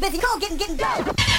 getting busy. On, getting, getting dope.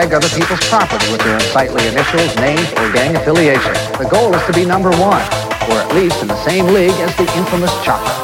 Tag other people's property with their unsightly initials, names, or gang affiliation. The goal is to be number one, or at least in the same league as the infamous Chopper.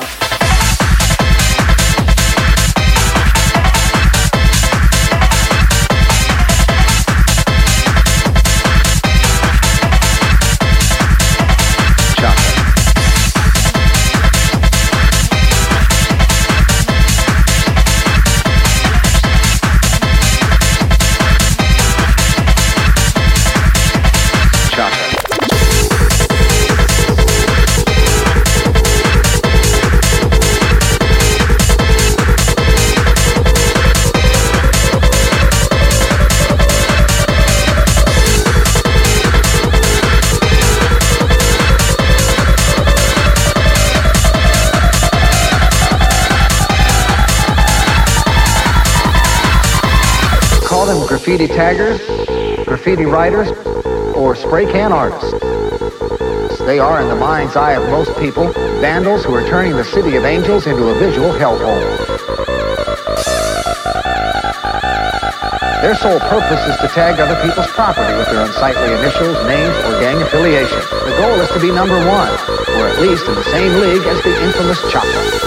Writers, or spray can artists. They are, in the mind's eye of most people, vandals who are turning the city of angels into a visual hellhole. Their sole purpose is to tag other people's property with their unsightly initials, names, or gang affiliation. The goal is to be number one, or at least in the same league as the infamous Chopper.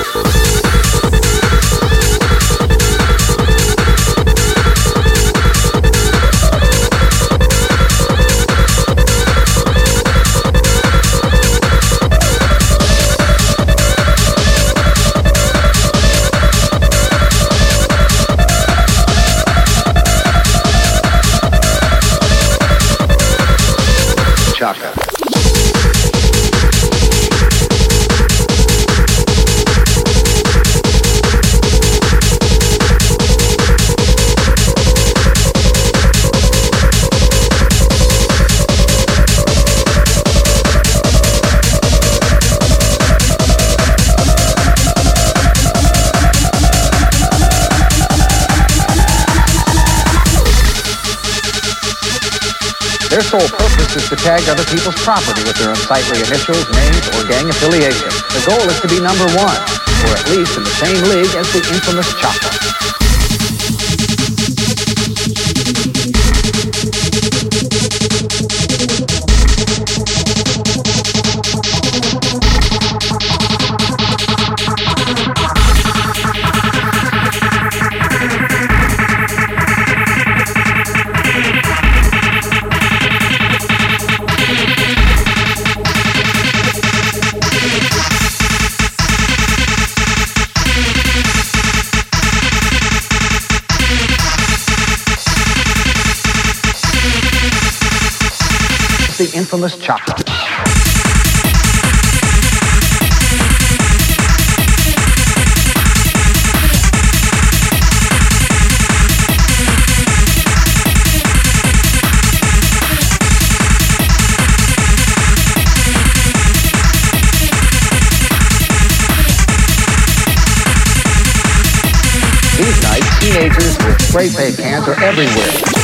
Is to tag other people's property with their unsightly initials, names, or gang affiliation. The goal is to be number one, or at least in the same league as the infamous Chopper. Infamous nights, teenagers with spray paint cans are everywhere.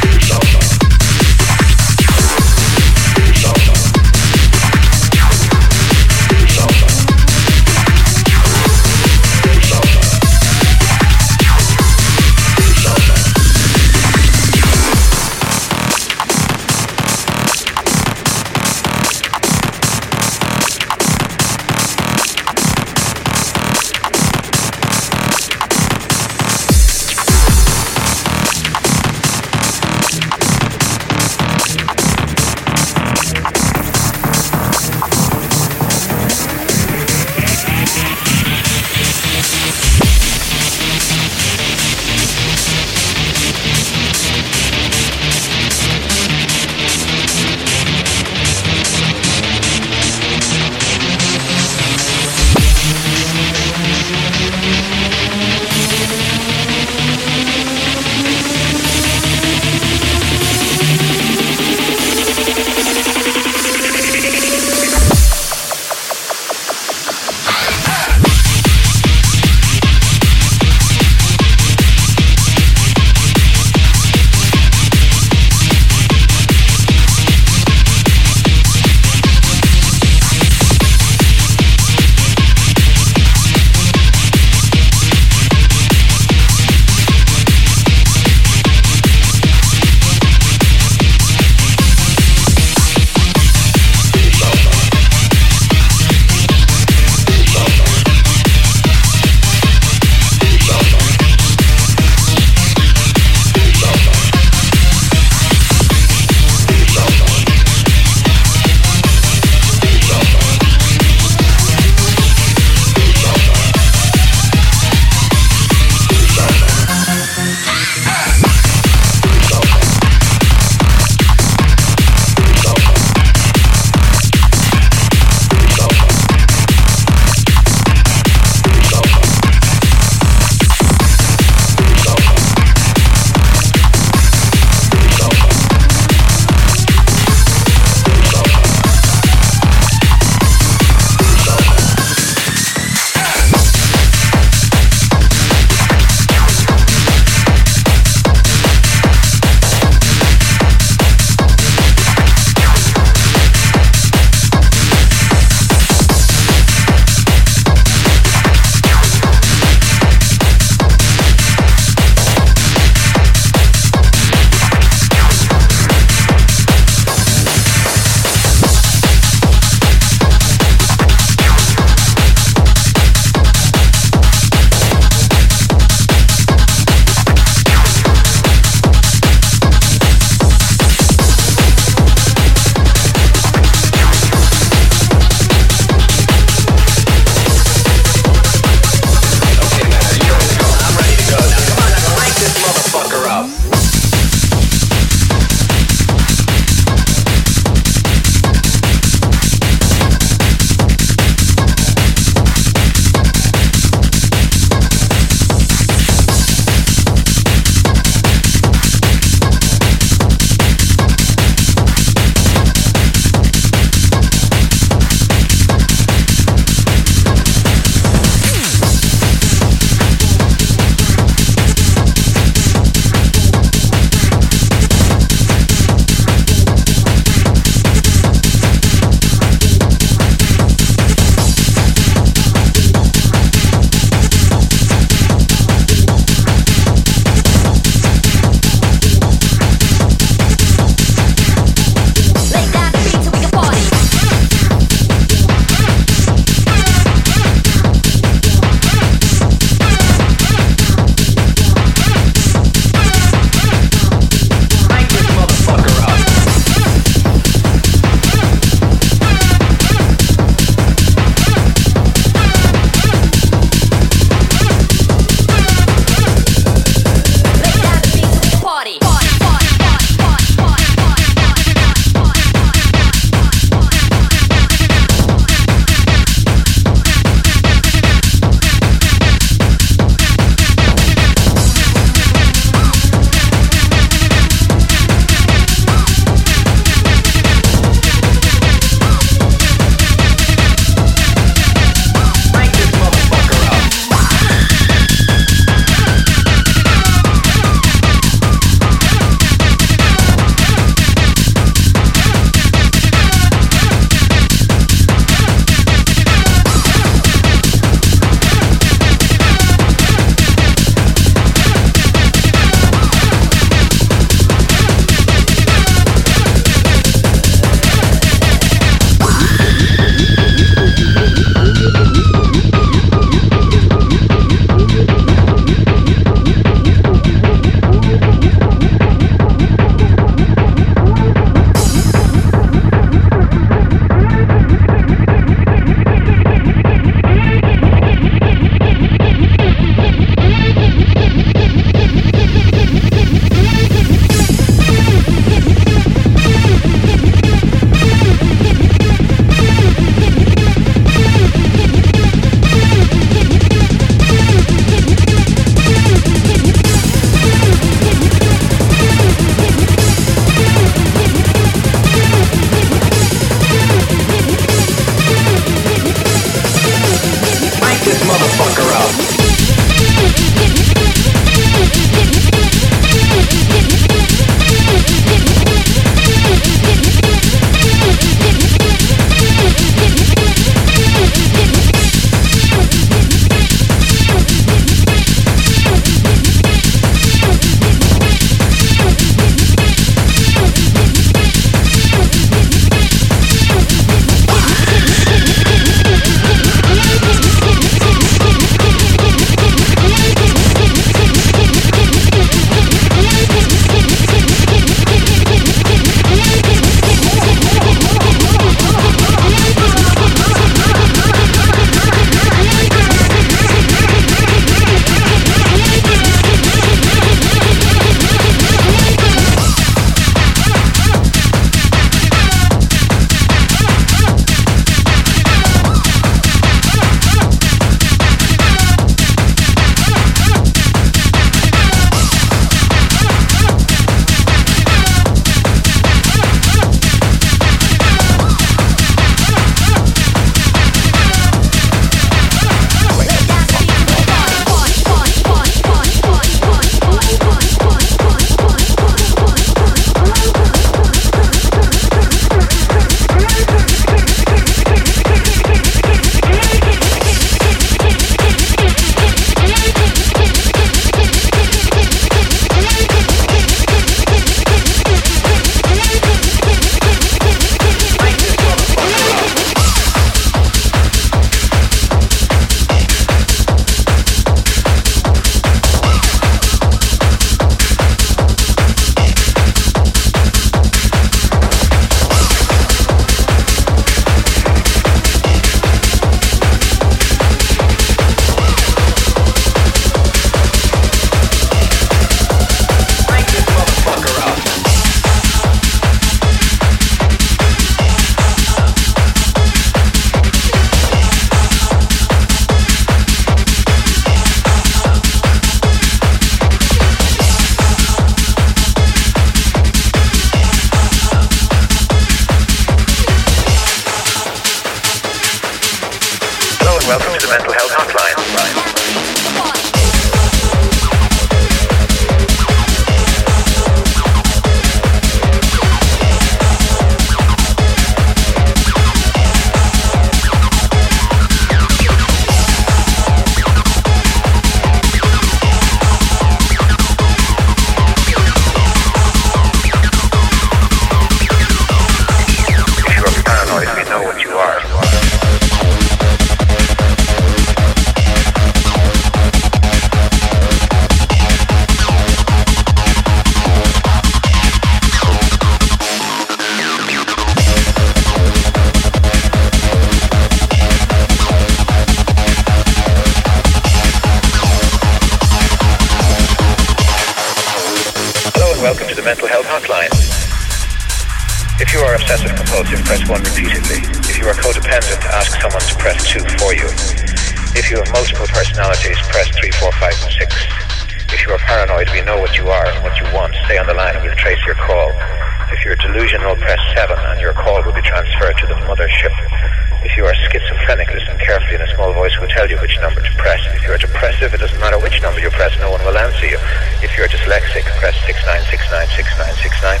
Voice will tell you which number to press. If you are depressive, it doesn't matter which number you press, no one will answer you. If you are dyslexic, press 69696969.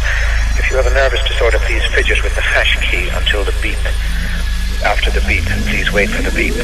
If you have a nervous disorder, please fidget with the hash key until the beep. After the beep, please wait for the beep.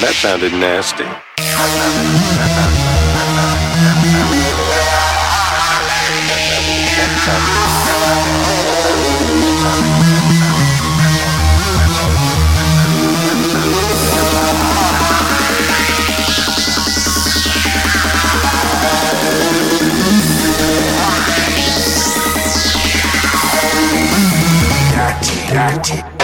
That sounded, nasty. Dirty,